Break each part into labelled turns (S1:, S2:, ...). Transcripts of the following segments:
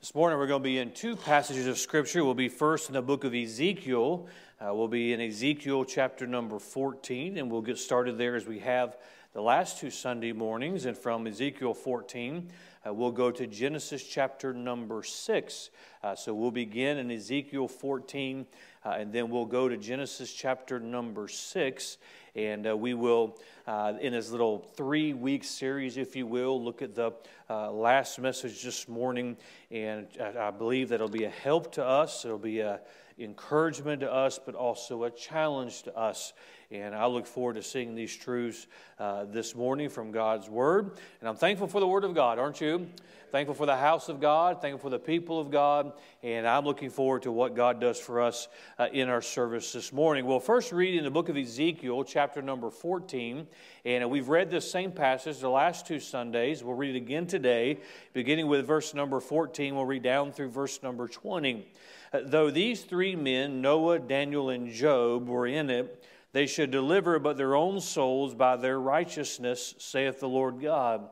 S1: This morning we're going to be in two passages of Scripture. We'll be first in the book of Ezekiel. Uh, we'll be in Ezekiel chapter number 14, and we'll get started there as we have the last two Sunday mornings. And from Ezekiel 14, uh, we'll go to Genesis chapter number 6. Uh, so we'll begin in Ezekiel 14, uh, and then we'll go to Genesis chapter number 6. And uh, we will, uh, in this little three week series, if you will, look at the uh, last message this morning. And I, I believe that it'll be a help to us. It'll be an encouragement to us, but also a challenge to us. And I look forward to seeing these truths uh, this morning from God's Word. And I'm thankful for the Word of God, aren't you? Thankful for the house of God, thankful for the people of God, and I'm looking forward to what God does for us uh, in our service this morning. We'll first read in the book of Ezekiel, chapter number 14, and we've read this same passage the last two Sundays. We'll read it again today, beginning with verse number 14. We'll read down through verse number 20. Uh, though these three men, Noah, Daniel, and Job, were in it, they should deliver but their own souls by their righteousness, saith the Lord God.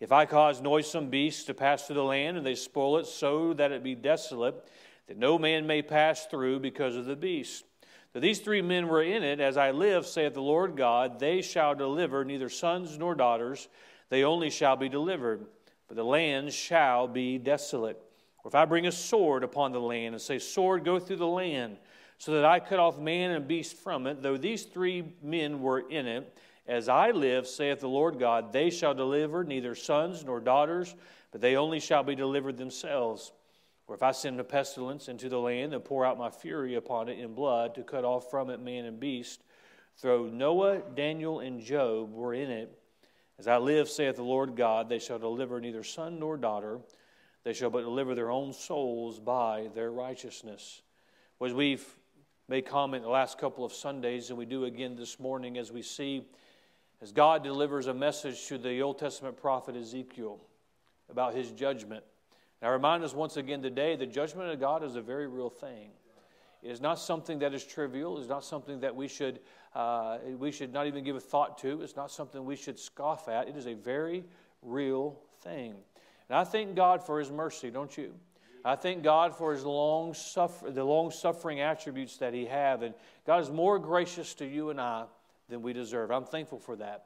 S1: If I cause noisome beasts to pass through the land, and they spoil it so that it be desolate, that no man may pass through because of the beast. Though these three men were in it, as I live, saith the Lord God, they shall deliver neither sons nor daughters, they only shall be delivered, but the land shall be desolate. Or if I bring a sword upon the land and say, Sword, go through the land, so that I cut off man and beast from it, though these three men were in it, as I live, saith the Lord God, they shall deliver neither sons nor daughters, but they only shall be delivered themselves. Or if I send a pestilence into the land and pour out my fury upon it in blood to cut off from it man and beast, though Noah, Daniel, and Job were in it, as I live, saith the Lord God, they shall deliver neither son nor daughter, they shall but deliver their own souls by their righteousness. As we've made comment the last couple of Sundays, and we do again this morning as we see as God delivers a message to the Old Testament prophet Ezekiel about his judgment. Now, remind us once again today the judgment of God is a very real thing. It is not something that is trivial. It's not something that we should, uh, we should not even give a thought to. It's not something we should scoff at. It is a very real thing. And I thank God for his mercy, don't you? I thank God for his long suffer, the long suffering attributes that he have. And God is more gracious to you and I than we deserve. I'm thankful for that.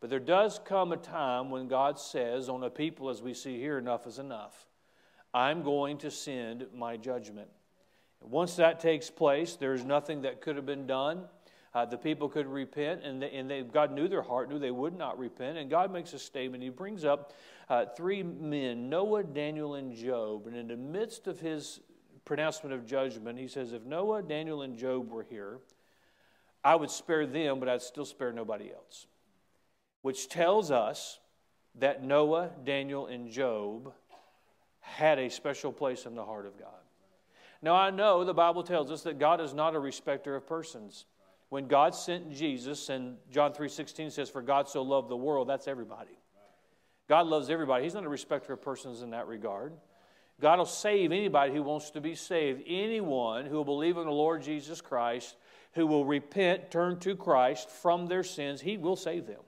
S1: But there does come a time when God says, on a people as we see here, enough is enough. I'm going to send my judgment. once that takes place, there's nothing that could have been done. Uh, the people could repent, and, they, and they, God knew their heart, knew they would not repent. And God makes a statement. He brings up uh, three men Noah, Daniel, and Job. And in the midst of his pronouncement of judgment, he says, If Noah, Daniel, and Job were here, I would spare them, but I'd still spare nobody else. Which tells us that Noah, Daniel, and Job had a special place in the heart of God. Now, I know the Bible tells us that God is not a respecter of persons. When God sent Jesus, and John 3.16 says, For God so loved the world, that's everybody. God loves everybody. He's not a respecter of persons in that regard. God will save anybody who wants to be saved. Anyone who will believe in the Lord Jesus Christ who will repent, turn to Christ from their sins, He will save them.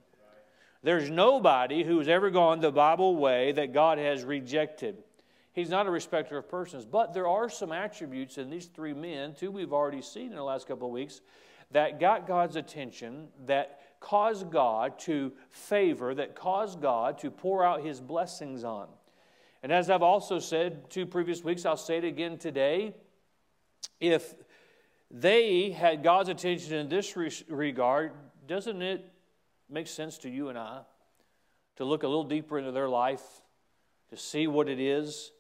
S1: There's nobody who's ever gone the Bible way that God has rejected. He's not a respecter of persons. But there are some attributes in these three men, two we've already seen in the last couple of weeks, that got God's attention, that caused God to favor, that caused God to pour out his blessings on. And as I've also said two previous weeks, I'll say it again today. If they had God's attention in this regard. Doesn't it make sense to you and I to look a little deeper into their life to see what it is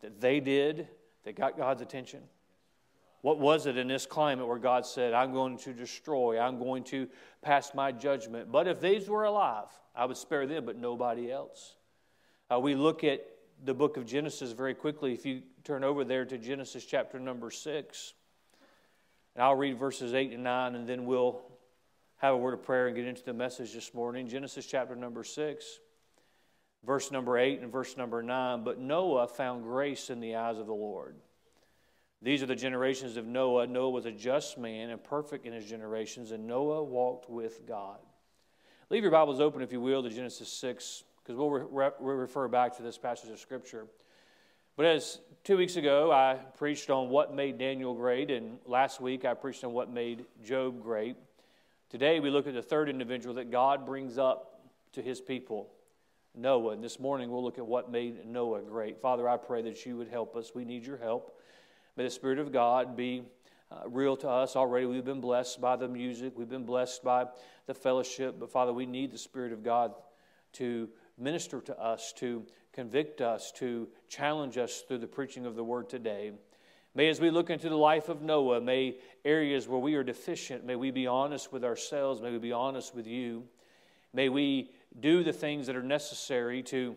S1: that they did that got God's attention? What was it in this climate where God said, I'm going to destroy, I'm going to pass my judgment? But if these were alive, I would spare them, but nobody else. Uh, we look at the book of Genesis very quickly. If you turn over there to Genesis chapter number 6. And I'll read verses 8 and 9, and then we'll have a word of prayer and get into the message this morning. Genesis chapter number 6, verse number 8 and verse number 9. But Noah found grace in the eyes of the Lord. These are the generations of Noah. Noah was a just man and perfect in his generations, and Noah walked with God. Leave your Bibles open, if you will, to Genesis 6, because we'll, re- we'll refer back to this passage of Scripture. But as Two weeks ago, I preached on what made Daniel great, and last week I preached on what made Job great. Today, we look at the third individual that God brings up to his people, Noah. And this morning, we'll look at what made Noah great. Father, I pray that you would help us. We need your help. May the Spirit of God be uh, real to us already. We've been blessed by the music, we've been blessed by the fellowship. But Father, we need the Spirit of God to minister to us, to convict us, to challenge us through the preaching of the word today. May, as we look into the life of Noah, may areas where we are deficient, may we be honest with ourselves, may we be honest with you. May we do the things that are necessary to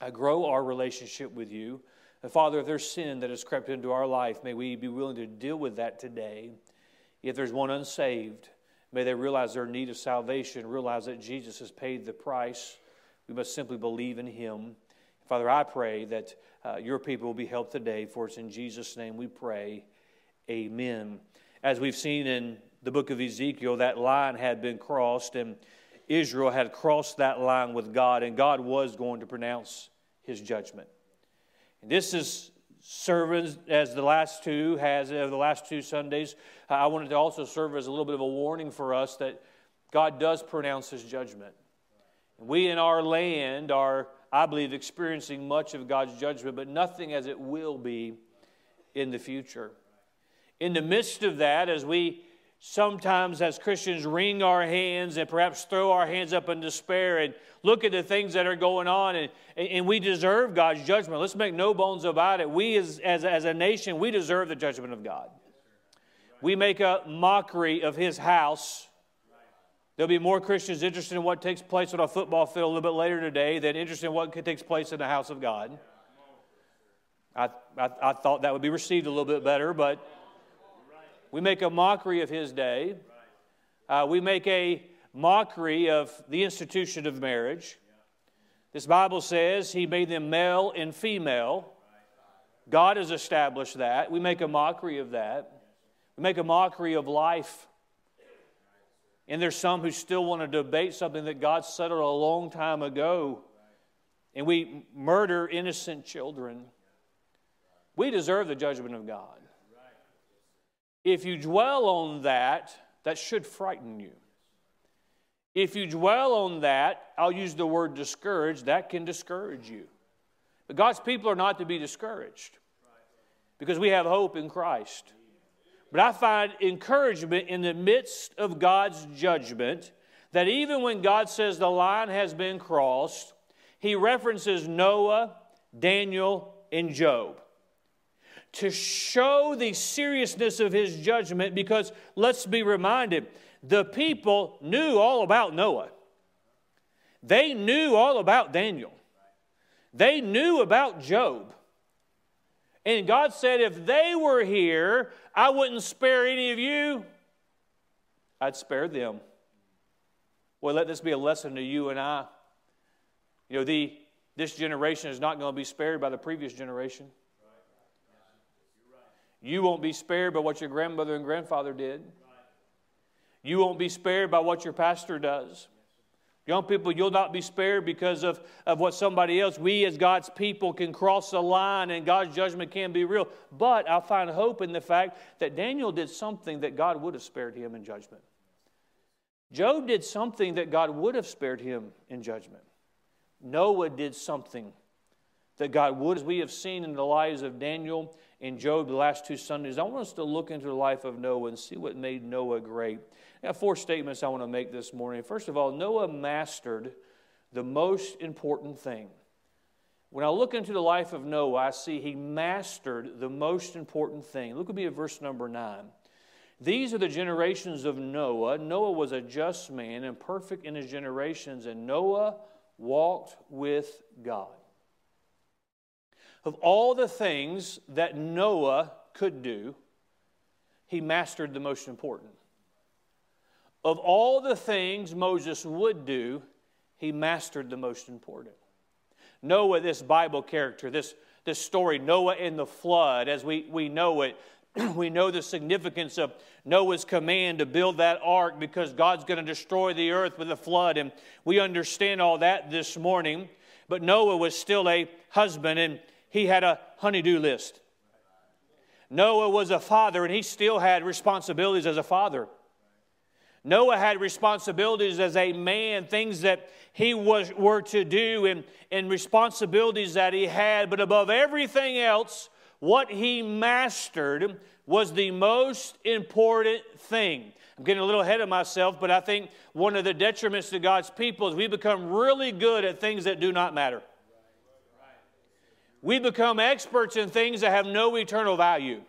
S1: uh, grow our relationship with you. And Father, if there's sin that has crept into our life, may we be willing to deal with that today. If there's one unsaved, may they realize their need of salvation, realize that Jesus has paid the price we must simply believe in him. Father, I pray that uh, your people will be helped today, for it's in Jesus' name we pray. Amen. As we've seen in the book of Ezekiel, that line had been crossed, and Israel had crossed that line with God, and God was going to pronounce his judgment. This is serving as the last two has, uh, the last two Sundays. I wanted to also serve as a little bit of a warning for us that God does pronounce his judgment. We in our land are, I believe, experiencing much of God's judgment, but nothing as it will be in the future. In the midst of that, as we sometimes as Christians wring our hands and perhaps throw our hands up in despair and look at the things that are going on and, and we deserve God's judgment. Let's make no bones about it. We as, as, as a nation, we deserve the judgment of God. We make a mockery of his house There'll be more Christians interested in what takes place on a football field a little bit later today than interested in what takes place in the house of God. I, I, I thought that would be received a little bit better, but we make a mockery of his day. Uh, we make a mockery of the institution of marriage. This Bible says he made them male and female. God has established that. We make a mockery of that. We make a mockery of life. And there's some who still want to debate something that God settled a long time ago. And we murder innocent children. We deserve the judgment of God. If you dwell on that, that should frighten you. If you dwell on that, I'll use the word discouraged, that can discourage you. But God's people are not to be discouraged because we have hope in Christ. But I find encouragement in the midst of God's judgment that even when God says the line has been crossed, he references Noah, Daniel, and Job to show the seriousness of his judgment because let's be reminded the people knew all about Noah. They knew all about Daniel. They knew about Job. And God said, if they were here, I wouldn't spare any of you, I'd spare them. Well, let this be a lesson to you and I. You know, the, this generation is not going to be spared by the previous generation. You won't be spared by what your grandmother and grandfather did. You won't be spared by what your pastor does. Young people, you'll not be spared because of, of what somebody else. We, as God's people, can cross the line and God's judgment can be real. But I find hope in the fact that Daniel did something that God would have spared him in judgment. Job did something that God would have spared him in judgment. Noah did something that God would, as we have seen in the lives of Daniel and Job the last two Sundays. I want us to look into the life of Noah and see what made Noah great. I have four statements I want to make this morning. First of all, Noah mastered the most important thing. When I look into the life of Noah, I see he mastered the most important thing. Look at me at verse number 9. These are the generations of Noah. Noah was a just man and perfect in his generations, and Noah walked with God. Of all the things that Noah could do, he mastered the most important. Of all the things Moses would do, he mastered the most important. Noah, this Bible character, this, this story, Noah in the flood, as we, we know it, we know the significance of Noah's command to build that ark because God's going to destroy the earth with a flood. And we understand all that this morning. But Noah was still a husband, and he had a honeydew list. Noah was a father, and he still had responsibilities as a father. Noah had responsibilities as a man, things that he was, were to do, and, and responsibilities that he had. But above everything else, what he mastered was the most important thing. I'm getting a little ahead of myself, but I think one of the detriments to God's people is we become really good at things that do not matter. We become experts in things that have no eternal value.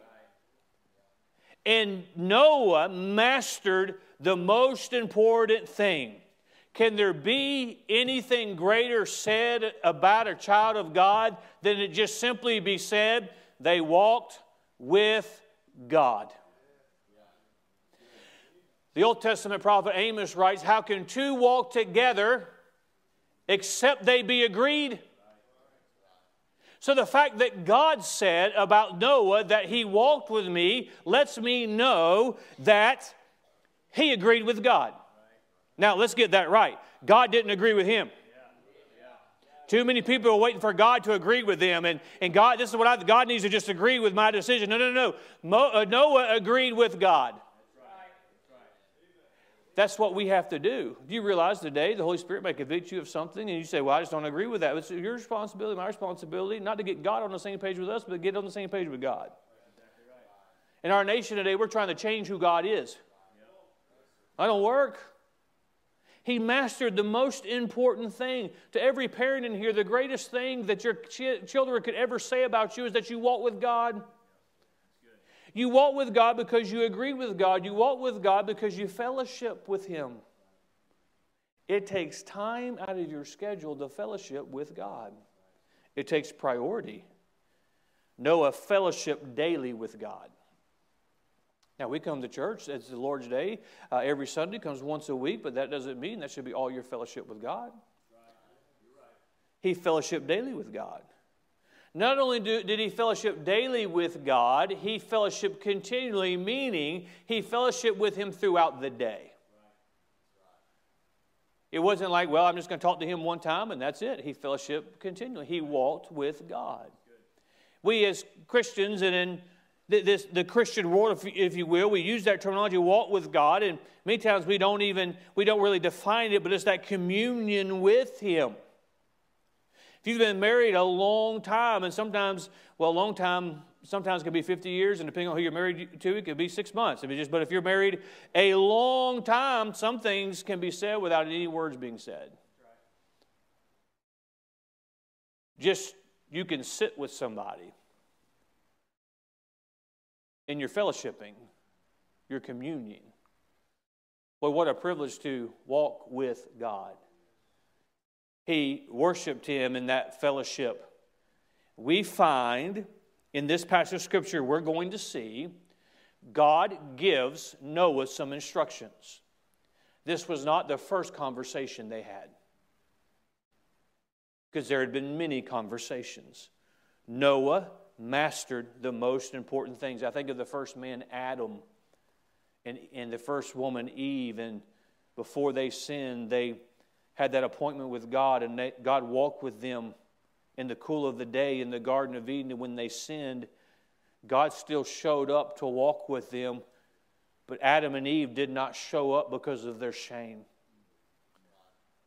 S1: And Noah mastered the most important thing. Can there be anything greater said about a child of God than it just simply be said they walked with God? The Old Testament prophet Amos writes, How can two walk together except they be agreed? So the fact that God said about Noah that he walked with me lets me know that he agreed with God. Now, let's get that right. God didn't agree with him. Too many people are waiting for God to agree with them. And, and God, this is what I, God needs to just agree with my decision. No, no, no. Mo, uh, Noah agreed with God. That's what we have to do. Do you realize today the Holy Spirit may convict you of something and you say, Well, I just don't agree with that? It's your responsibility, my responsibility, not to get God on the same page with us, but get on the same page with God. In our nation today, we're trying to change who God is. I don't work. He mastered the most important thing. To every parent in here, the greatest thing that your ch- children could ever say about you is that you walk with God. You walk with God because you agree with God. You walk with God because you fellowship with Him. It takes time out of your schedule to fellowship with God, it takes priority. Noah fellowship daily with God. Now, we come to church, it's the Lord's Day. Uh, every Sunday comes once a week, but that doesn't mean that should be all your fellowship with God. He fellowship daily with God. Not only do, did he fellowship daily with God, he fellowship continually, meaning he fellowship with him throughout the day. It wasn't like, well, I'm just going to talk to him one time and that's it. He fellowship continually. He walked with God. We as Christians and in this, the Christian world, if, you will, we use that terminology, walk with God, and many times we don't even, we don't really define it, but it's that communion with Him. If you've been married a long time, and sometimes, well, a long time sometimes can be 50 years, and depending on who you're married to, it could be six months. I mean, just, but if you're married a long time, some things can be said without any words being said. Just you can sit with somebody in your fellowshipping, your communion. Boy, what a privilege to walk with God he worshiped him in that fellowship. We find in this passage of scripture we're going to see God gives Noah some instructions. This was not the first conversation they had, because there had been many conversations. Noah mastered the most important things. I think of the first man, Adam, and, and the first woman, Eve, and before they sinned, they had that appointment with God, and they, God walked with them in the cool of the day in the Garden of Eden. And when they sinned, God still showed up to walk with them, but Adam and Eve did not show up because of their shame.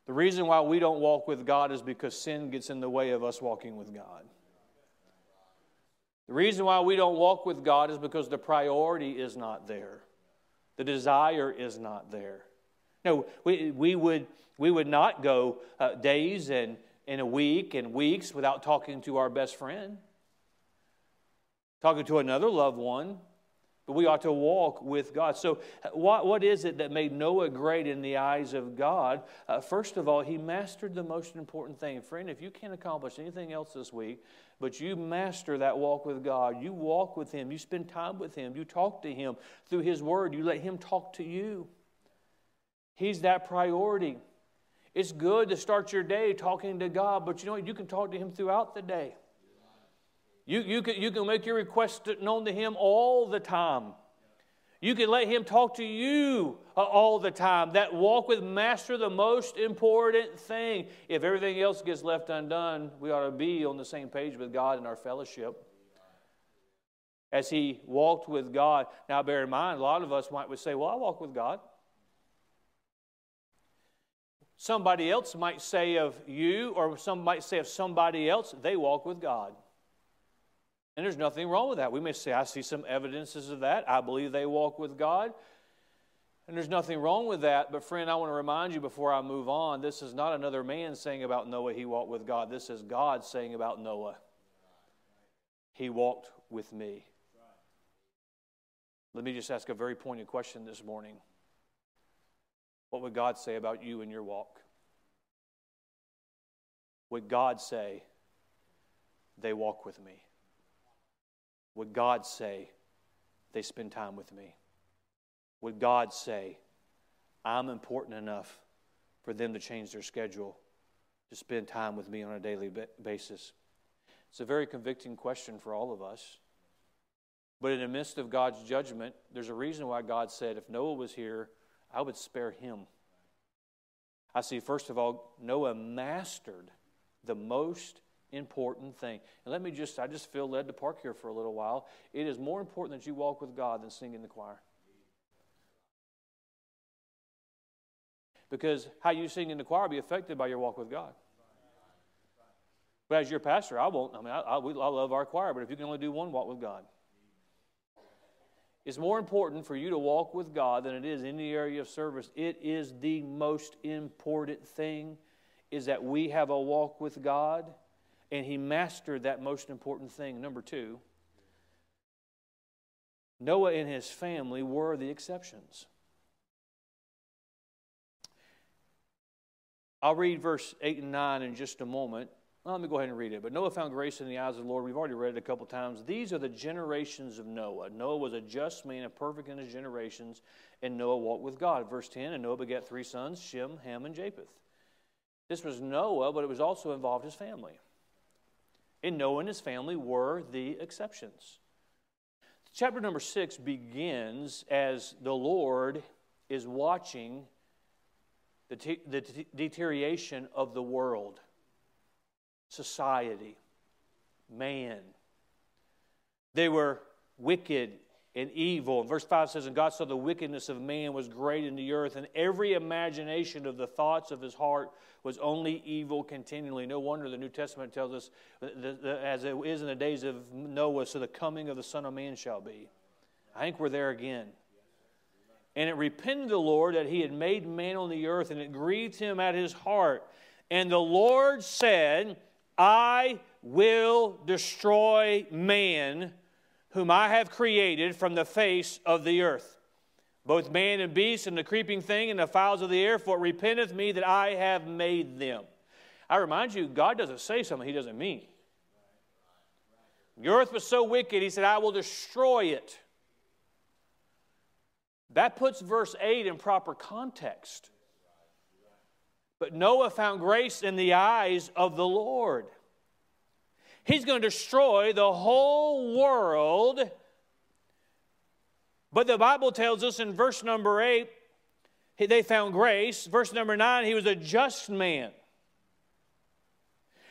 S1: The reason why we don't walk with God is because sin gets in the way of us walking with God. The reason why we don't walk with God is because the priority is not there, the desire is not there. No, we, we would we would not go uh, days and in a week and weeks without talking to our best friend, talking to another loved one. But we ought to walk with God. So, uh, what, what is it that made Noah great in the eyes of God? Uh, first of all, he mastered the most important thing. Friend, if you can't accomplish anything else this week, but you master that walk with God, you walk with Him, you spend time with Him, you talk to Him through His Word, you let Him talk to you. He's that priority. It's good to start your day talking to God, but you know You can talk to Him throughout the day. You, you, can, you can make your request known to Him all the time. You can let Him talk to you uh, all the time. That walk with Master, the most important thing. If everything else gets left undone, we ought to be on the same page with God in our fellowship. As He walked with God. Now, bear in mind, a lot of us might would say, Well, I walk with God. Somebody else might say of you, or some might say of somebody else, they walk with God. And there's nothing wrong with that. We may say, I see some evidences of that. I believe they walk with God. And there's nothing wrong with that. But, friend, I want to remind you before I move on this is not another man saying about Noah he walked with God. This is God saying about Noah he walked with me. Let me just ask a very pointed question this morning. What would God say about you and your walk? Would God say, they walk with me? Would God say, they spend time with me? Would God say, I'm important enough for them to change their schedule to spend time with me on a daily basis? It's a very convicting question for all of us. But in the midst of God's judgment, there's a reason why God said, if Noah was here, I would spare him. I see, first of all, Noah mastered the most important thing. And let me just, I just feel led to park here for a little while. It is more important that you walk with God than sing in the choir. Because how you sing in the choir will be affected by your walk with God. But as your pastor, I won't. I mean, I, I, I love our choir, but if you can only do one, walk with God. It's more important for you to walk with God than it is in the area of service. It is the most important thing is that we have a walk with God and he mastered that most important thing. Number two, Noah and his family were the exceptions. I'll read verse 8 and 9 in just a moment. Well, let me go ahead and read it. But Noah found grace in the eyes of the Lord. We've already read it a couple times. These are the generations of Noah. Noah was a just man and perfect in his generations, and Noah walked with God. Verse 10 And Noah begat three sons Shem, Ham, and Japheth. This was Noah, but it was also involved his family. And Noah and his family were the exceptions. Chapter number six begins as the Lord is watching the, the deterioration of the world, society, man. They were wicked and evil. And verse 5 says, And God saw the wickedness of man was great in the earth, and every imagination of the thoughts of his heart was only evil continually. No wonder the New Testament tells us, as it is in the days of Noah, so the coming of the Son of Man shall be. I think we're there again. And it repented the Lord that he had made man on the earth, and it grieved him at his heart. And the Lord said, I will destroy man whom I have created from the face of the earth. Both man and beast, and the creeping thing, and the fowls of the air, for it repenteth me that I have made them. I remind you, God doesn't say something he doesn't mean. The earth was so wicked, he said, I will destroy it. That puts verse 8 in proper context. But Noah found grace in the eyes of the Lord. He's going to destroy the whole world. But the Bible tells us in verse number 8, they found grace. Verse number 9, he was a just man.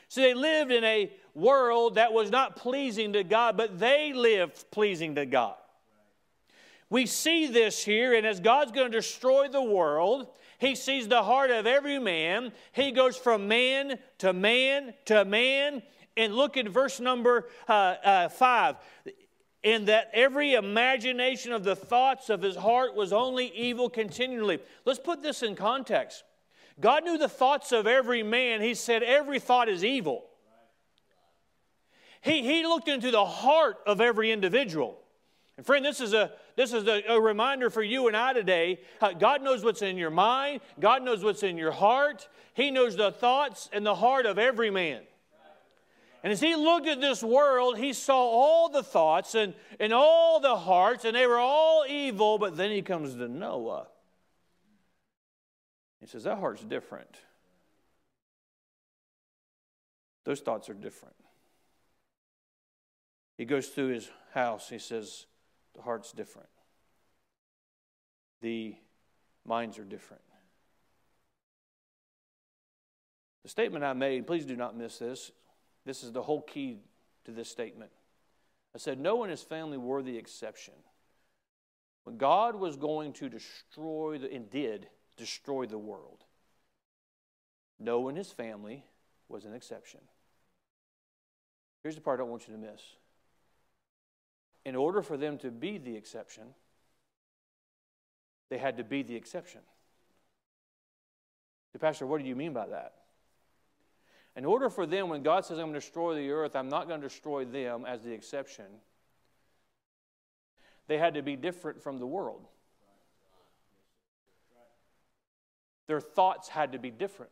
S1: So they lived in a world that was not pleasing to God, but they lived pleasing to God. We see this here, and as God's going to destroy the world, He sees the heart of every man. He goes from man to man to man, and look at verse number uh, uh, 5 in that every imagination of the thoughts of his heart was only evil continually. Let's put this in context. God knew the thoughts of every man. He said, Every thought is evil. He, he looked into the heart of every individual. And friend, this is a this is a, a reminder for you and I today. Uh, God knows what's in your mind. God knows what's in your heart. He knows the thoughts and the heart of every man. And as he looked at this world, he saw all the thoughts and, and all the hearts, and they were all evil. But then he comes to Noah. He says, That heart's different. Those thoughts are different. He goes through his house. He says, The heart's different. the minds are different. The statement I made, please do not miss this. This is the whole key to this statement. I said, Noah and his family were the exception. When God was going to destroy the, and did destroy the world, Noah and his family was an exception. Here's the part I don't want you to miss. In order for them to be the exception, they had to be the exception. The Pastor, what do you mean by that? In order for them, when God says, I'm going to destroy the earth, I'm not going to destroy them as the exception. They had to be different from the world. Their thoughts had to be different.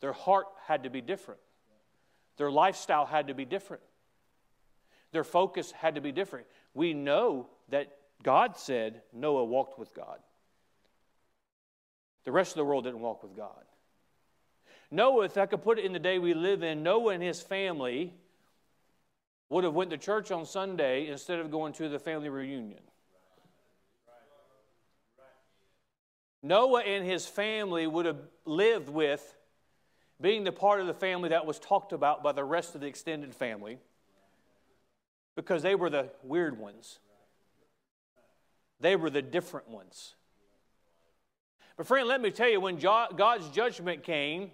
S1: Their heart had to be different. Their lifestyle had to be different. Their focus had to be different. We know that God said Noah walked with God. The rest of the world didn't walk with God. Noah, if I could put it in the day we live in, Noah and his family would have went to church on Sunday instead of going to the family reunion. Noah and his family would have lived with being the part of the family that was talked about by the rest of the extended family because they were the weird ones. They were the different ones. But, friend, let me tell you, when God's judgment came,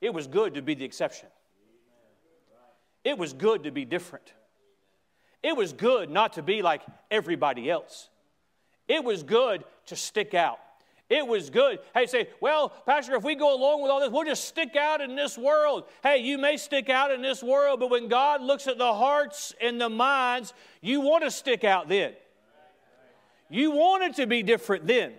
S1: it was good to be the exception. It was good to be different. It was good not to be like everybody else. It was good to stick out. It was good. Hey, say, well, Pastor, if we go along with all this, we'll just stick out in this world. Hey, you may stick out in this world, but when God looks at the hearts and the minds, you want to stick out then. You want it to be different then.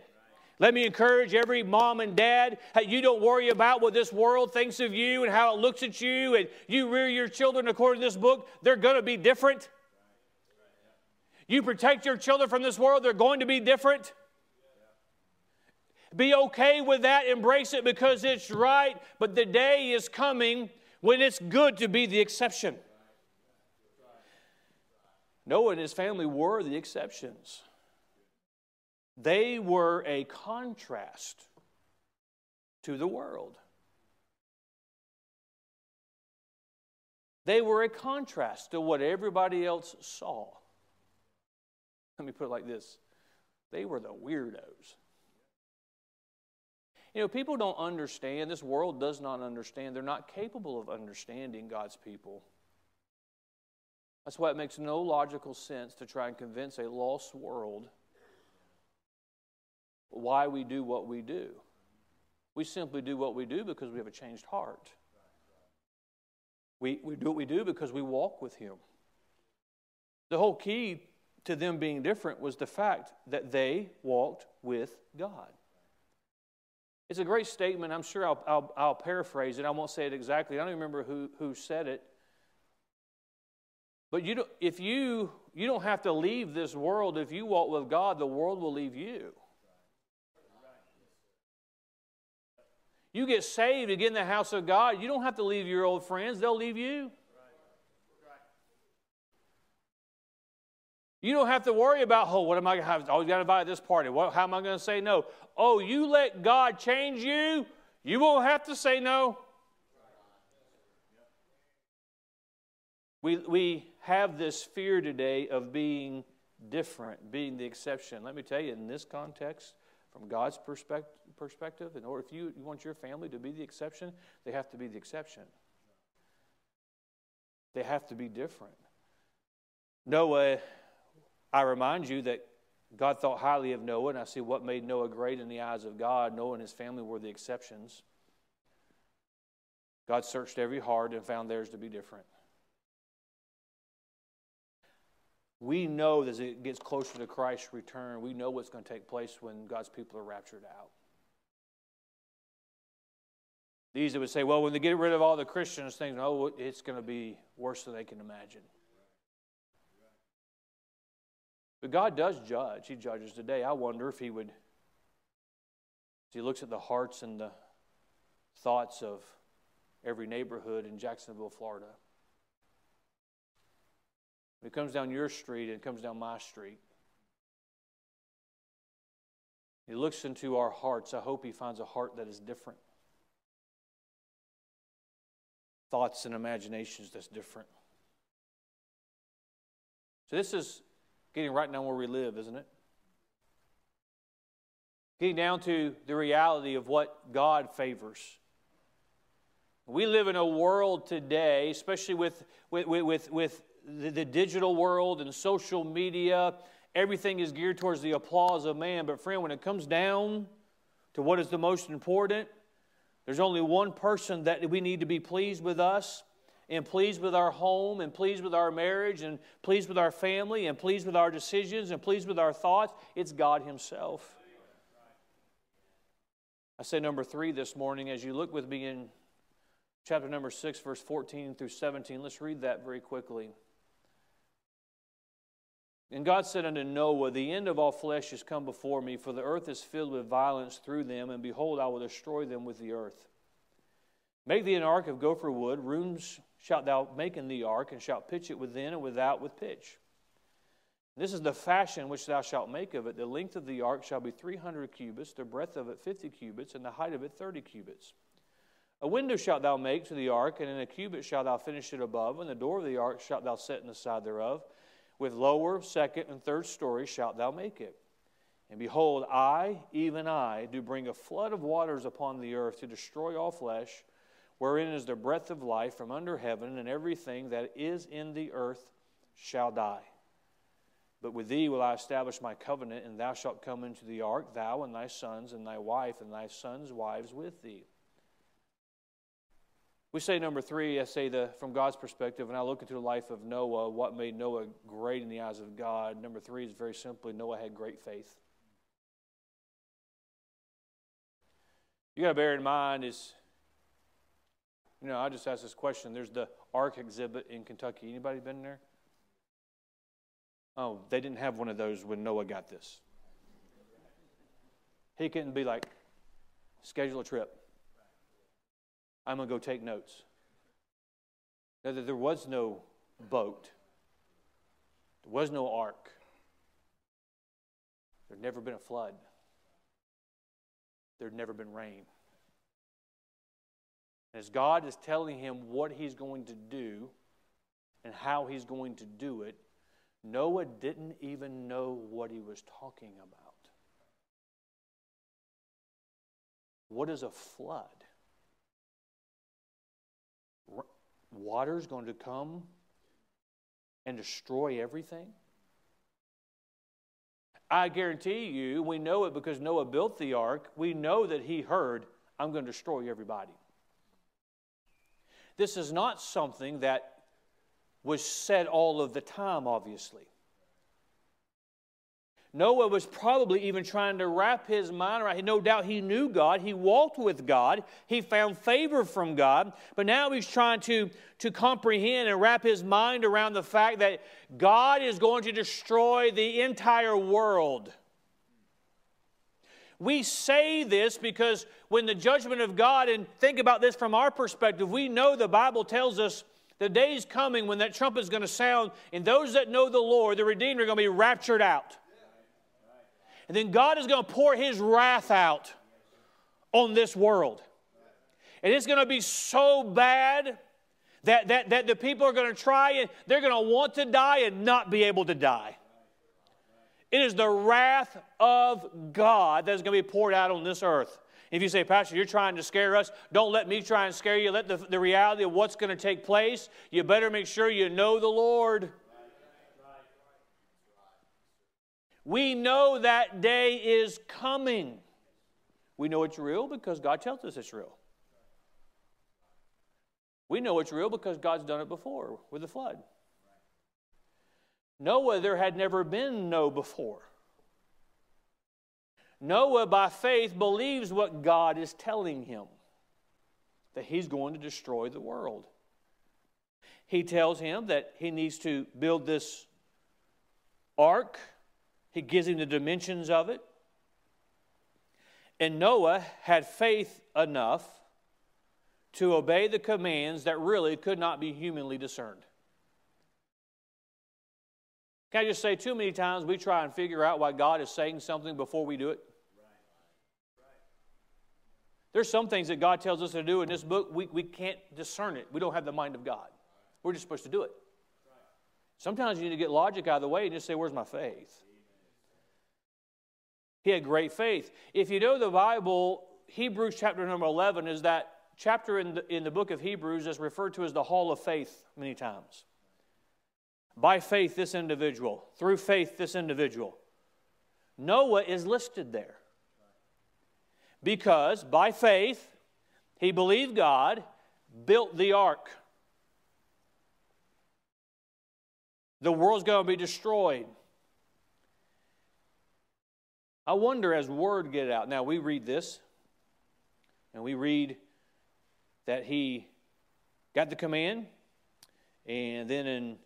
S1: Let me encourage every mom and dad hey, you don't worry about what this world thinks of you and how it looks at you, and you rear your children according to this book. They're going to be different. You protect your children from this world, they're going to be different. Be okay with that, embrace it because it's right, but the day is coming when it's good to be the exception. Noah and his family were the exceptions. They were a contrast to the world. They were a contrast to what everybody else saw. Let me put it like this they were the weirdos. You know, people don't understand, this world does not understand. They're not capable of understanding God's people. That's why it makes no logical sense to try and convince a lost world why we do what we do. We simply do what we do because we have a changed heart. We, we do what we do because we walk with Him. The whole key to them being different was the fact that they walked with God. It's a great statement. I'm sure I'll, I'll, I'll paraphrase it. I won't say it exactly. I don't remember who, who said it. But you don't, if you, you don't have to leave this world. If you walk with God, the world will leave you. You get saved and get in the house of God, you don't have to leave your old friends, they'll leave you. You don't have to worry about, oh, what am I going to have? Always got to invite this party. What, how am I going to say no? Oh, you let God change you, you won't have to say no. We, we have this fear today of being different, being the exception. Let me tell you, in this context, from God's perspective, in order if you, you want your family to be the exception, they have to be the exception. They have to be different. Noah, I remind you that God thought highly of Noah, and I see what made Noah great in the eyes of God. Noah and his family were the exceptions. God searched every heart and found theirs to be different. We know that as it gets closer to Christ's return, we know what's going to take place when God's people are raptured out. These that would say, well, when they get rid of all the Christians, things, oh, it's going to be worse than they can imagine. But God does judge. He judges today. I wonder if He would, as He looks at the hearts and the thoughts of every neighborhood in Jacksonville, Florida, it comes down your street and it comes down my street. He looks into our hearts. I hope He finds a heart that is different. Thoughts and imaginations that's different. So, this is getting right down where we live, isn't it? Getting down to the reality of what God favors. We live in a world today, especially with, with, with, with the, the digital world and social media, everything is geared towards the applause of man. But, friend, when it comes down to what is the most important, there's only one person that we need to be pleased with us, and pleased with our home, and pleased with our marriage, and pleased with our family, and pleased with our decisions, and pleased with our thoughts. It's God Himself. I say number three this morning as you look with me in chapter number 6, verse 14 through 17. Let's read that very quickly. And God said unto Noah, The end of all flesh is come before me, for the earth is filled with violence through them, and behold, I will destroy them with the earth. Make thee an ark of gopher wood, rooms shalt thou make in the ark, and shalt pitch it within and without with pitch. This is the fashion which thou shalt make of it. The length of the ark shall be three hundred cubits, the breadth of it fifty cubits, and the height of it thirty cubits. A window shalt thou make to the ark, and in a cubit shalt thou finish it above, and the door of the ark shalt thou set in the side thereof. With lower, second, and third story shalt thou make it. And behold, I, even I, do bring a flood of waters upon the earth to destroy all flesh, wherein is the breath of life from under heaven, and everything that is in the earth shall die. But with thee will I establish my covenant, and thou shalt come into the ark, thou and thy sons, and thy wife, and thy sons' wives with thee. We say number three, I say the from God's perspective, and I look into the life of Noah, what made Noah great in the eyes of God. Number three is very simply Noah had great faith. You got to bear in mind is, you know, I just asked this question. There's the Ark exhibit in Kentucky. Anybody been there? Oh, they didn't have one of those when Noah got this. He couldn't be like, schedule a trip. I'm going to go take notes. Now, There was no boat, there was no ark, there'd never been a flood, there'd never been rain. As God is telling him what he's going to do and how he's going to do it, Noah didn't even know what he was talking about. What is a flood? water's going to come and destroy everything? I guarantee you, we know it because Noah built the ark. We know that he heard, I'm going to destroy everybody. This is not something that was said all of the time, obviously. Noah was probably even trying to wrap his mind around. No doubt he knew God. He walked with God. He found favor from God. But now he's trying to, to comprehend and wrap his mind around the fact that God is going to destroy the entire world. We say this because when the judgment of God, and think about this from our perspective, we know the Bible tells us the day is coming when that trumpet is going to sound, and those that know the Lord, the Redeemer, are going to be raptured out. And then God is going to pour his wrath out on this world. And it's going to be so bad that, that, that the people are going to try and they're going to want to die and not be able to die. It is the wrath of God that is going to be poured out on this earth. If you say, Pastor, you're trying to scare us, don't let me try and scare you. Let the, the reality of what's going to take place, you better make sure you know the Lord. We know that day is coming. We know it's real because God tells us it's real. We know it's real because God's done it before with the flood. Noah, there had never been no before. Noah, by faith, believes what God is telling him that he's going to destroy the world. He tells him that he needs to build this ark he gives him the dimensions of it. And Noah had faith enough to obey the commands that really could not be humanly discerned. Can I just say, too many times we try and figure out why God is saying something before we do it? There's some things that God tells us to do in this book, we, we can't discern it. We don't have the mind of God. We're just supposed to do it. Sometimes you need to get logic out of the way and just say, Where's my faith? He had great faith. If you know the Bible, Hebrews chapter number 11 is that chapter in the, in the book of Hebrews that's referred to as the hall of faith many times. By faith, this individual. Through faith, this individual. Noah is listed there. Because by faith, he believed God, built the ark. The world's going to be destroyed. I wonder as word get out. Now we read this, and we read that he got the command, and then in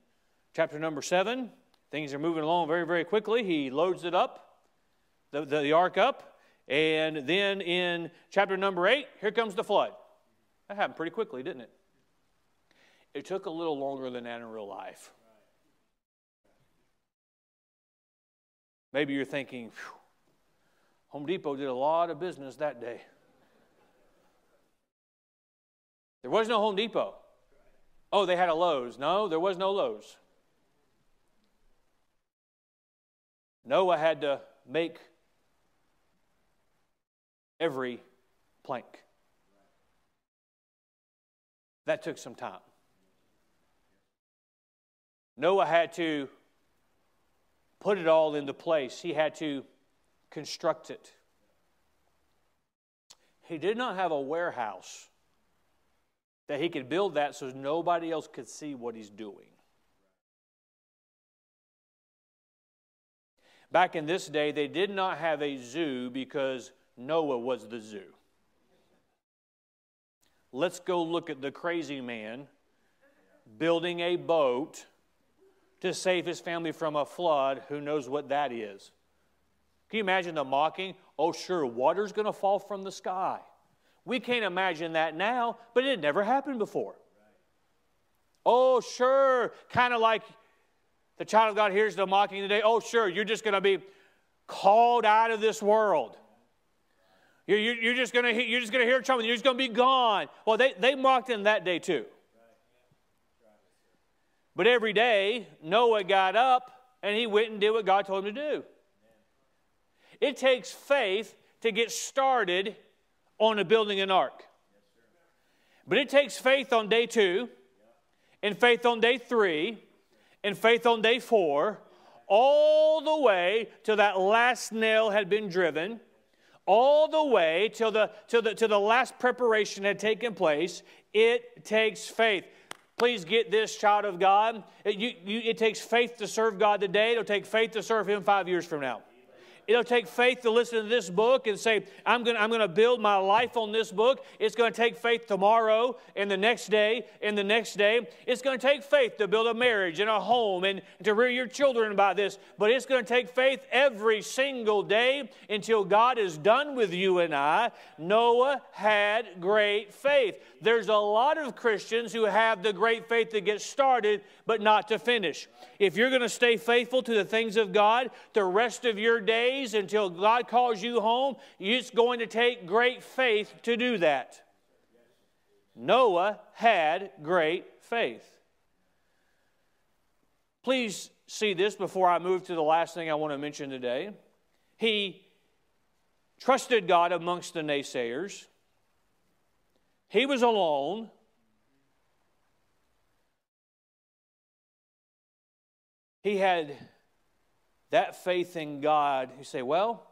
S1: chapter number seven, things are moving along very, very quickly. He loads it up, the, the, the ark up, and then in chapter number eight, here comes the flood. That happened pretty quickly, didn't it? It took a little longer than that in real life. Maybe you're thinking, Home Depot did a lot of business that day. There was no Home Depot. Oh, they had a Lowe's. No, there was no Lowe's. Noah had to make every plank. That took some time. Noah had to put it all into place, he had to construct it. He did not have a warehouse that he could build that so nobody else could see what he's doing. Back in this day, they did not have a zoo because Noah was the zoo. Let's go look at the crazy man building a boat to save his family from a flood. Who knows what that is? Can you imagine the mocking? Oh, sure, water's going to fall from the sky. We can't imagine that now, but it had never happened before. Oh, sure, kind of like the child of God hears the mocking today. Oh, sure, you're just going to be called out of this world. You're, you're, just going to you're just going to hear trouble. You're just going to be gone. Well, they, they mocked him that day too. But every day, Noah got up and he went and did what God told him to do. It takes faith to get started on a building an ark. But it takes faith on day two, and faith on day three, and faith on day four, all the way till that last nail had been driven, all the way till the, till the, till the last preparation had taken place. It takes faith. Please get this, child of God. It, you, you, it takes faith to serve God today. It'll take faith to serve Him five years from now. It'll take faith to listen to this book and say, I'm going I'm to build my life on this book. It's going to take faith tomorrow and the next day and the next day. It's going to take faith to build a marriage and a home and to rear your children by this. But it's going to take faith every single day until God is done with you and I. Noah had great faith. There's a lot of Christians who have the great faith to get started, but not to finish. If you're going to stay faithful to the things of God the rest of your days until God calls you home, it's going to take great faith to do that. Noah had great faith. Please see this before I move to the last thing I want to mention today. He trusted God amongst the naysayers. He was alone. He had that faith in God. You say, well,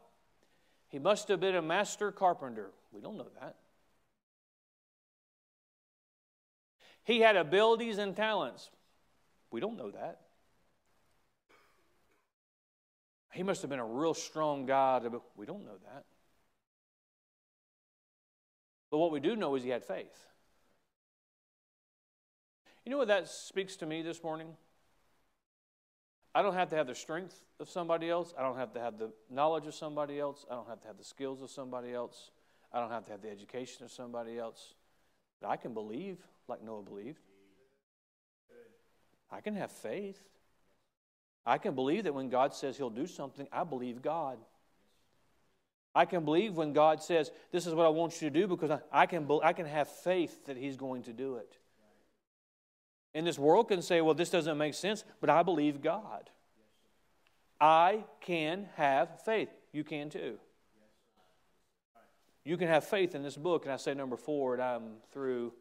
S1: he must have been a master carpenter. We don't know that. He had abilities and talents. We don't know that. He must have been a real strong God. We don't know that. But what we do know is he had faith. You know what that speaks to me this morning? I don't have to have the strength of somebody else. I don't have to have the knowledge of somebody else. I don't have to have the skills of somebody else. I don't have to have the education of somebody else. I can believe like Noah believed. I can have faith. I can believe that when God says he'll do something, I believe God. I can believe when God says, This is what I want you to do because I can, I can have faith that He's going to do it. And this world can say, Well, this doesn't make sense, but I believe God. I can have faith. You can too. You can have faith in this book. And I say number four, and I'm through.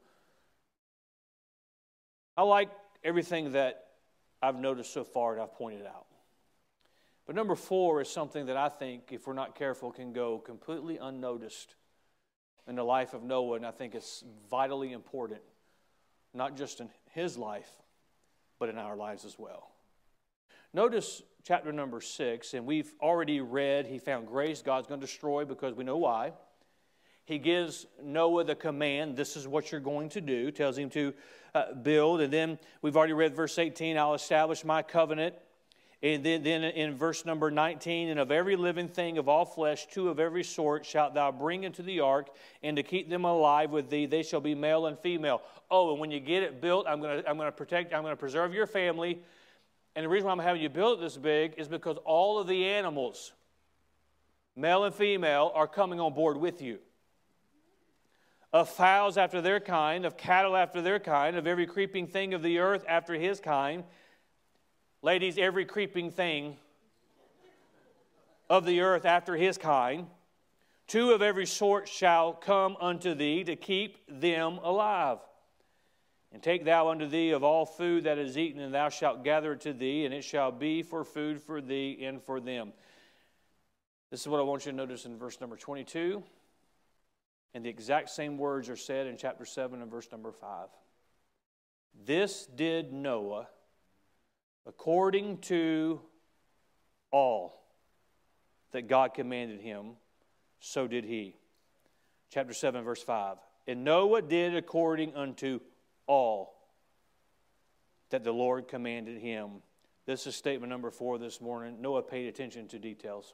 S1: I like everything that I've noticed so far and I've pointed out. But number four is something that I think, if we're not careful, can go completely unnoticed in the life of Noah, and I think it's vitally important, not just in his life, but in our lives as well. Notice chapter number six, and we've already read, he found grace, God's going to destroy because we know why. He gives Noah the command, this is what you're going to do, tells him to uh, build. And then we've already read verse 18, I'll establish my covenant and then, then in verse number 19, and of every living thing of all flesh, two of every sort shalt thou bring into the ark, and to keep them alive with thee, they shall be male and female. Oh, and when you get it built, I'm going to I'm going to protect, I'm going to preserve your family. And the reason why I'm having you build it this big is because all of the animals, male and female, are coming on board with you. Of fowls after their kind, of cattle after their kind, of every creeping thing of the earth after his kind Ladies, every creeping thing of the earth after his kind, two of every sort shall come unto thee to keep them alive. And take thou unto thee of all food that is eaten, and thou shalt gather it to thee, and it shall be for food for thee and for them. This is what I want you to notice in verse number 22. And the exact same words are said in chapter 7 and verse number 5. This did Noah according to all that God commanded him, so did he. Chapter 7, verse 5. And Noah did according unto all that the Lord commanded him. This is statement number four this morning. Noah paid attention to details.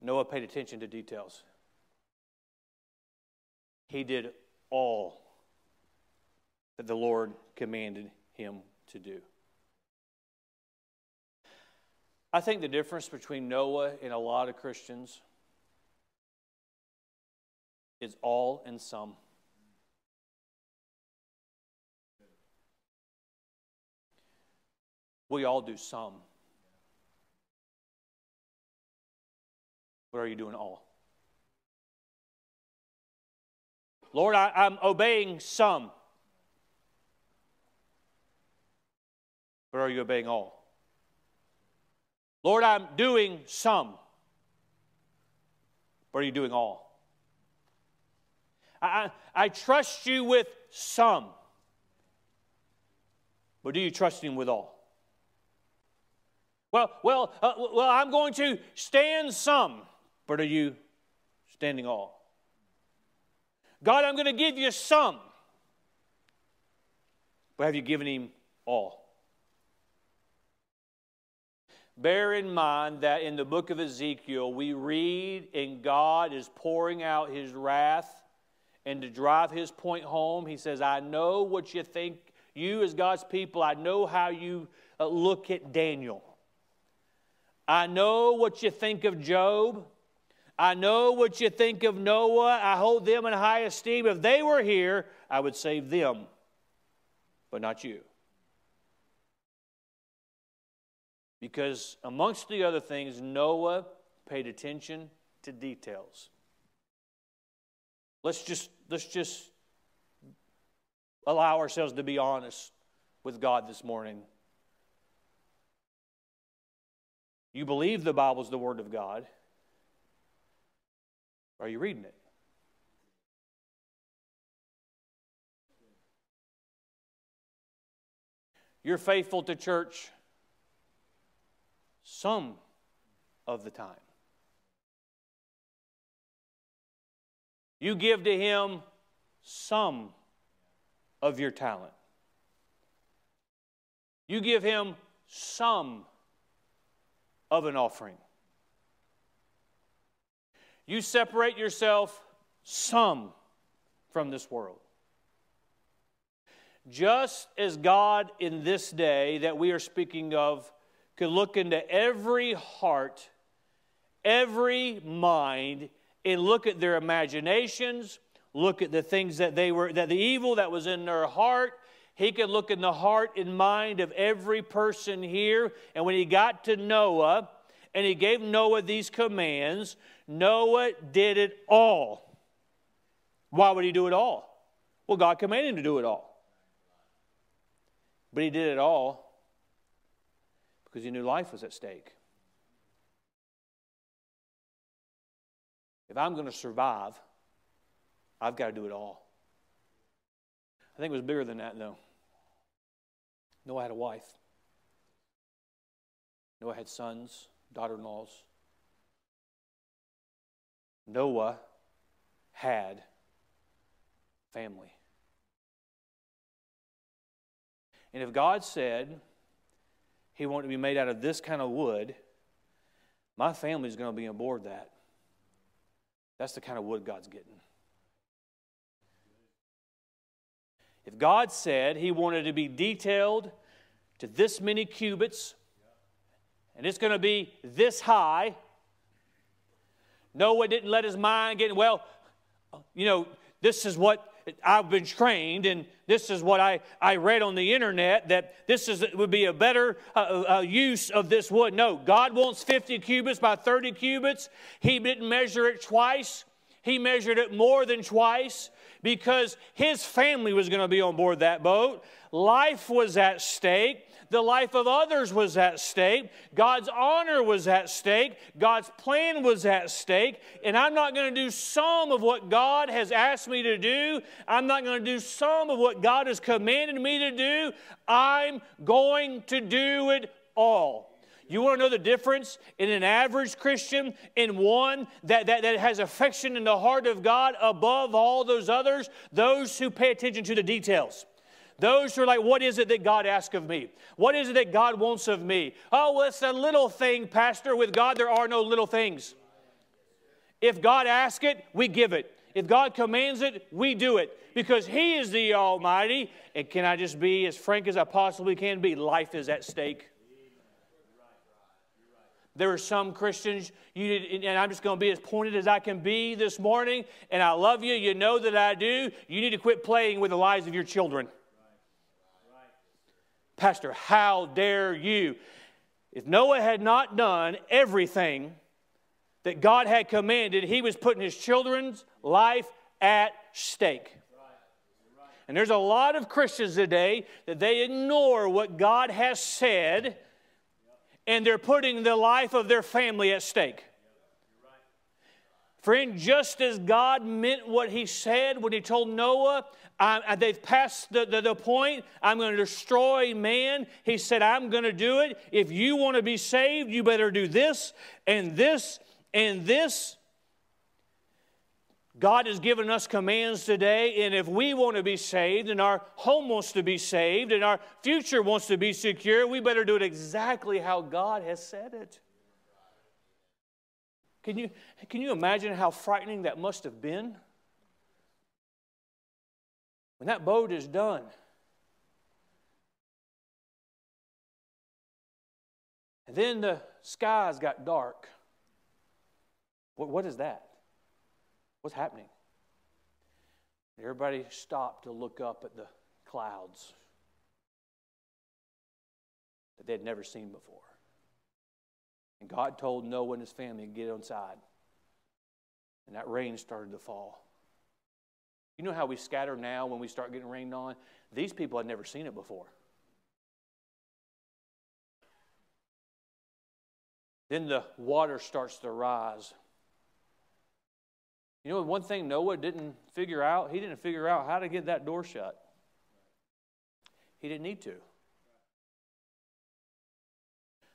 S1: Noah paid attention to details. He did all that the Lord commanded him to do. I think the difference between Noah and a lot of Christians is all and some. We all do some. What are you doing all? Lord, I, am obeying some. But are you obeying all? Lord, I'm doing some. But are you doing all? I, I, trust you with some. But do you trust him with all? Well, well, uh, well, I'm going to stand some, but are you standing all? God, I'm going to give you some, but have you given him all? Bear in mind that in the book of Ezekiel, we read, and God is pouring out his wrath. And to drive his point home, he says, I know what you think, you as God's people, I know how you uh, look at Daniel. I know what you think of Job. I know what you think of Noah. I hold them in high esteem. If they were here, I would save them, but not you. Because, amongst the other things, Noah paid attention to details. Let's just, let's just allow ourselves to be honest with God this morning. You believe the Bible is the Word of God. Are you reading it? You're faithful to church some of the time. You give to Him some of your talent. You give Him some of an offering. You separate yourself some from this world. Just as God in this day that we are speaking of could look into every heart every mind and look at their imaginations, look at the things that they were, that the evil that was in their heart. He could look in the heart and mind of every person here. And when he got to Noah and he gave Noah these commands, Noah did it all. Why would he do it all? Well, God commanded him to do it all. But he did it all because he knew life was at stake. If I'm going to survive, I've got to do it all. I think it was bigger than that, though. Noah had a wife. Noah had sons, daughter in laws. Noah had family. And if God said He wanted to be made out of this kind of wood, my family's going to be aboard that. That's the kind of wood God's getting. If God said He wanted to be detailed to this many cubits, and it's going to be this high, Noah didn't let his mind get, well, you know, this is what I've been trained, and this is what I, I read on the internet that this is would be a better uh, uh, use of this wood. No, God wants 50 cubits by 30 cubits. He didn't measure it twice. He measured it more than twice because his family was going to be on board that boat. Life was at stake. The life of others was at stake. God's honor was at stake. God's plan was at stake. And I'm not going to do some of what God has asked me to do. I'm not going to do some of what God has commanded me to do. I'm going to do it all. You want to know the difference in an average Christian and one that, that, that has affection in the heart of God above all those others? Those who pay attention to the details. Those who are like, what is it that God asks of me? What is it that God wants of me? Oh, well, it's a little thing, Pastor. With God, there are no little things. If God asks it, we give it. If God commands it, we do it because He is the Almighty. And can I just be as frank as I possibly can be? Life is at stake. There are some Christians, you, and I'm just going to be as pointed as I can be this morning, and I love you. You know that I do. You need to quit playing with the lives of your children. Pastor, how dare you? If Noah had not done everything that God had commanded, he was putting his children's life at stake. And there's a lot of Christians today that they ignore what God has said and they're putting the life of their family at stake. Friend, just as God meant what He said when He told Noah, I, they've passed the, the, the point, I'm going to destroy man. He said, I'm going to do it. If you want to be saved, you better do this and this and this. God has given us commands today, and if we want to be saved, and our home wants to be saved, and our future wants to be secure, we better do it exactly how God has said it. Can you, can you imagine how frightening that must have been? When that boat is done, and then the skies got dark. What, what is that? What's happening? Everybody stopped to look up at the clouds that they'd never seen before. And God told Noah and his family to get inside. And that rain started to fall. You know how we scatter now when we start getting rained on? These people had never seen it before. Then the water starts to rise. You know, one thing Noah didn't figure out, he didn't figure out how to get that door shut. He didn't need to.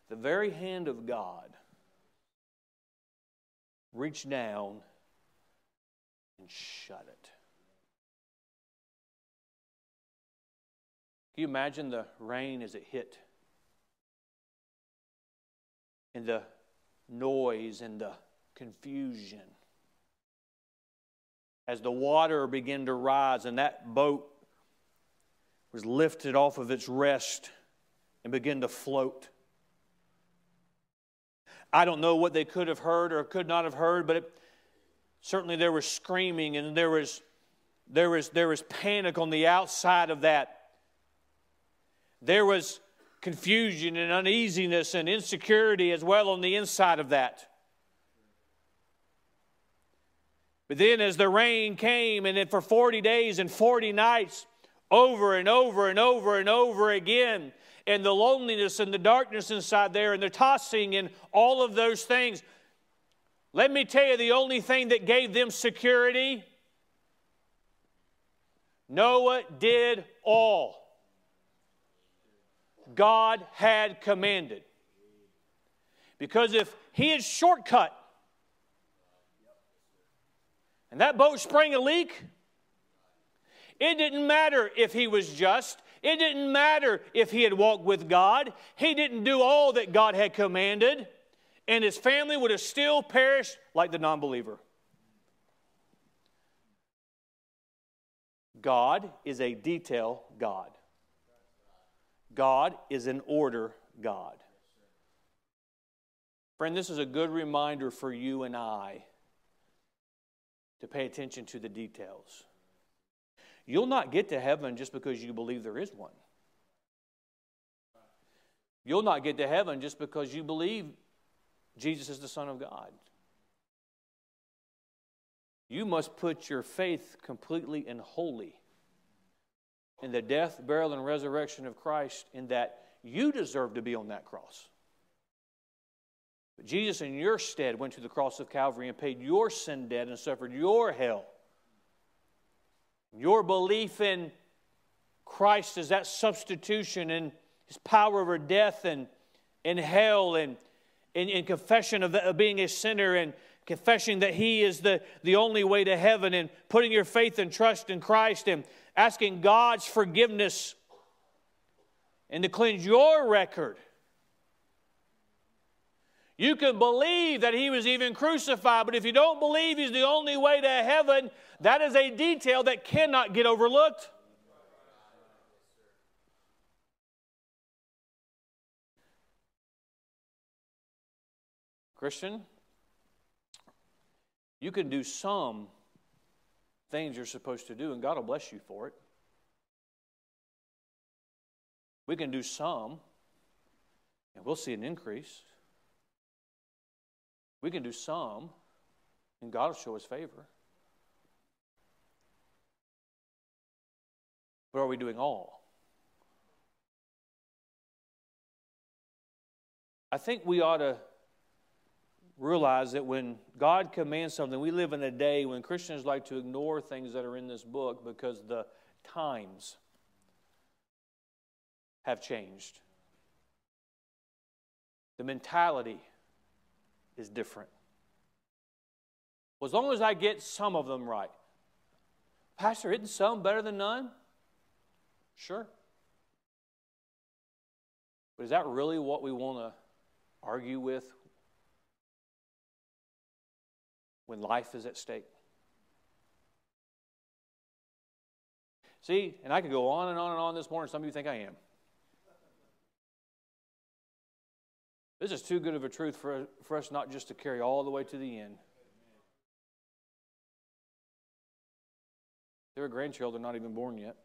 S1: The very hand of God reached down and shut it. Can you imagine the rain as it hit? And the noise and the confusion as the water began to rise and that boat was lifted off of its rest and began to float. I don't know what they could have heard or could not have heard, but it, certainly there was screaming and there was, there, was, there was panic on the outside of that. There was confusion and uneasiness and insecurity as well on the inside of that. But then, as the rain came, and then for 40 days and 40 nights, over and over and over and over again, and the loneliness and the darkness inside there, and the tossing and all of those things. Let me tell you the only thing that gave them security Noah did all God had commanded. Because if he had shortcut and that boat sprang a leak, it didn't matter if he was just. It didn't matter if he had walked with God. He didn't do all that God had commanded, and his family would have still perished like the non believer. God is a detail God. God is an order God. Friend, this is a good reminder for you and I to pay attention to the details. You'll not get to heaven just because you believe there is one. You'll not get to heaven just because you believe Jesus is the Son of God. You must put your faith completely and wholly in the death, burial, and resurrection of Christ, in that you deserve to be on that cross. But Jesus, in your stead, went to the cross of Calvary and paid your sin debt and suffered your hell. Your belief in Christ as that substitution and his power over death and in hell and in, confession of, the, of being a sinner and confessing that he is the, the only way to heaven and putting your faith and trust in Christ and asking God's forgiveness and to cleanse your record. You can believe that he was even crucified, but if you don't believe he's the only way to heaven, that is a detail that cannot get overlooked. Christian, you can do some things you're supposed to do, and God will bless you for it. We can do some, and we'll see an increase. We can do some, and God will show His favor. But are we doing all? I think we ought to realize that when God commands something, we live in a day when Christians like to ignore things that are in this book because the times have changed. The mentality is different. Well, as long as I get some of them right. Pastor, isn't some better than none? Sure. But is that really what we want to argue with when life is at stake? See, and I could go on and on and on this morning. Some of you think I am. This is too good of a truth for, for us not just to carry all the way to the end. There are grandchildren not even born yet.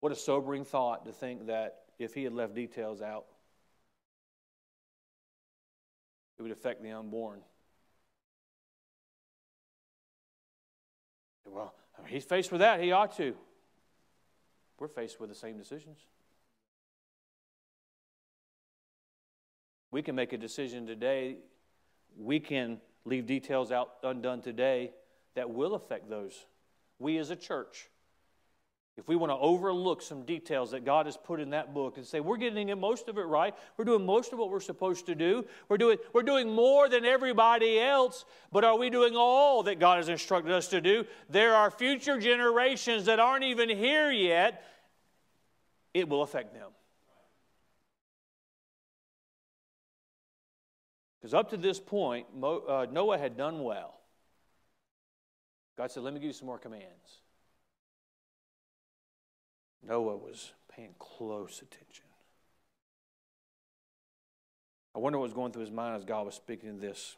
S1: What a sobering thought to think that if he had left details out, it would affect the unborn. Well, I mean, he's faced with that. He ought to. We're faced with the same decisions. We can make a decision today. We can leave details out undone today that will affect those. We as a church if we want to overlook some details that God has put in that book and say, we're getting most of it right, we're doing most of what we're supposed to do, we're doing, we're doing more than everybody else, but are we doing all that God has instructed us to do? There are future generations that aren't even here yet. It will affect them. Because up to this point, uh, Noah had done well. God said, Let me give you some more commands. Noah was paying close attention. I wonder what was going through his mind as God was speaking this.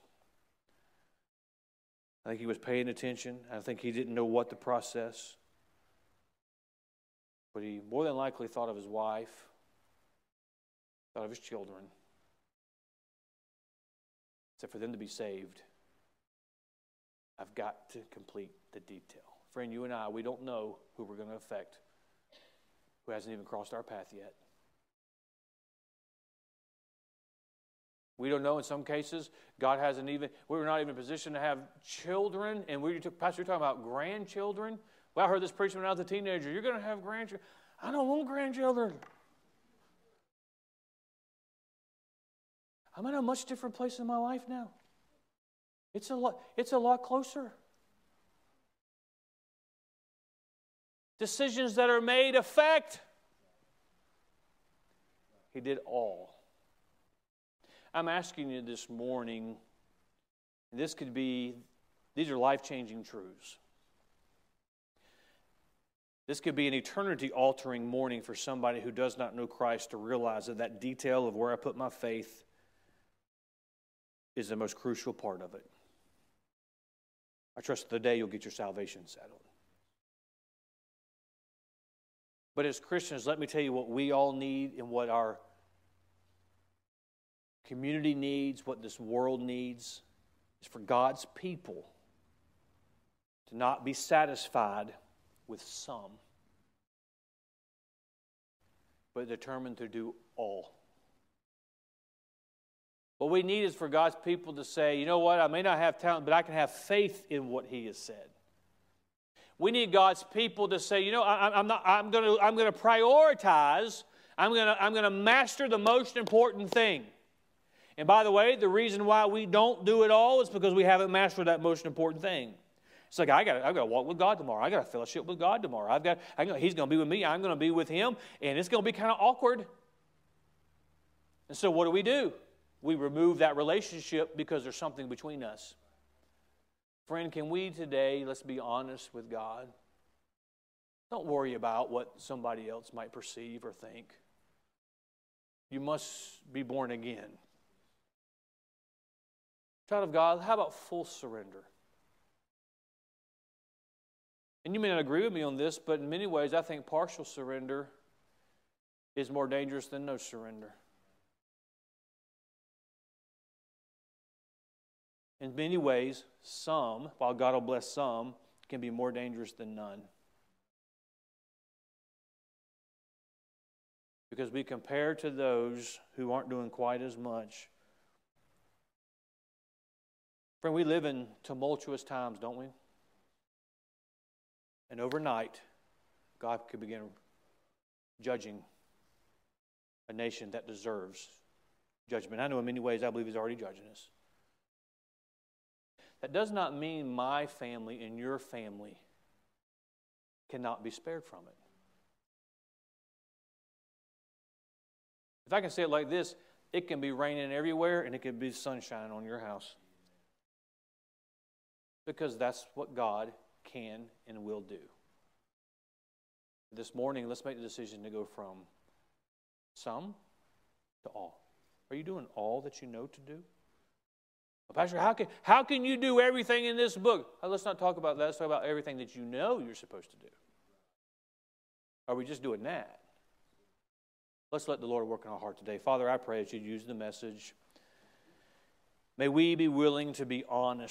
S1: I think he was paying attention. I think he didn't know what to process. But he more than likely thought of his wife, thought of his children. Said, for them to be saved, I've got to complete the detail. Friend, you and I, we don't know who we're going to affect, who hasn't even crossed our path yet. We don't know in some cases. God hasn't even, we were not even in position to have children. And we, Pastor, you're talking about grandchildren. Well, I heard this preacher when I was a teenager. You're going to have grandchildren. I don't want grandchildren. I'm in a much different place in my life now. It's a lot, it's a lot closer. Decisions that are made affect. He did all I'm asking you this morning, this could be, these are life changing truths. This could be an eternity altering morning for somebody who does not know Christ to realize that that detail of where I put my faith is the most crucial part of it. I trust the day you'll get your salvation settled. But as Christians, let me tell you what we all need and what our community needs, what this world needs, is for God's people to not be satisfied with some, but determined to do all. What we need is for God's people to say, you know what, I may not have talent, but I can have faith in what He has said. We need God's people to say, you know, I, am not, I'm going to, I'm going to prioritize, I'm going to, I'm going to master the most important thing. And by the way, the reason why we don't do it all is because we haven't mastered that most important thing. It's like I got I've got to walk with God tomorrow. I got to fellowship with God tomorrow. I've got I He's going to be with me. I'm going to be with Him, and it's going to be kind of awkward. And so, what do we do? We remove that relationship because there's something between us. Friend, can we today, let's be honest with God? Don't worry about what somebody else might perceive or think. You must be born again. Child of God, how about full surrender? And you may not agree with me on this, but in many ways, I think partial surrender is more dangerous than no surrender. In many ways, some, while God will bless some, can be more dangerous than none. Because we compare to those who aren't doing quite as much Friend, we live in tumultuous times, don't we? And overnight, God could begin judging a nation that deserves judgment. I know in many ways I believe He's already judging us. That does not mean my family and your family cannot be spared from it. If I can say it like this, it can be raining everywhere and it can be sunshine on your house because that's what God can and will do. This morning, let's make the decision to go from some to all. Are you doing all that you know to do? Pastor, how can, how can you do everything in this book? Uh, let's not talk about that. Let's talk about everything that you know you're supposed to do. Are we just doing that? Let's let the Lord work in our heart today. Father, I pray that you'd use the message. May we be willing to be honest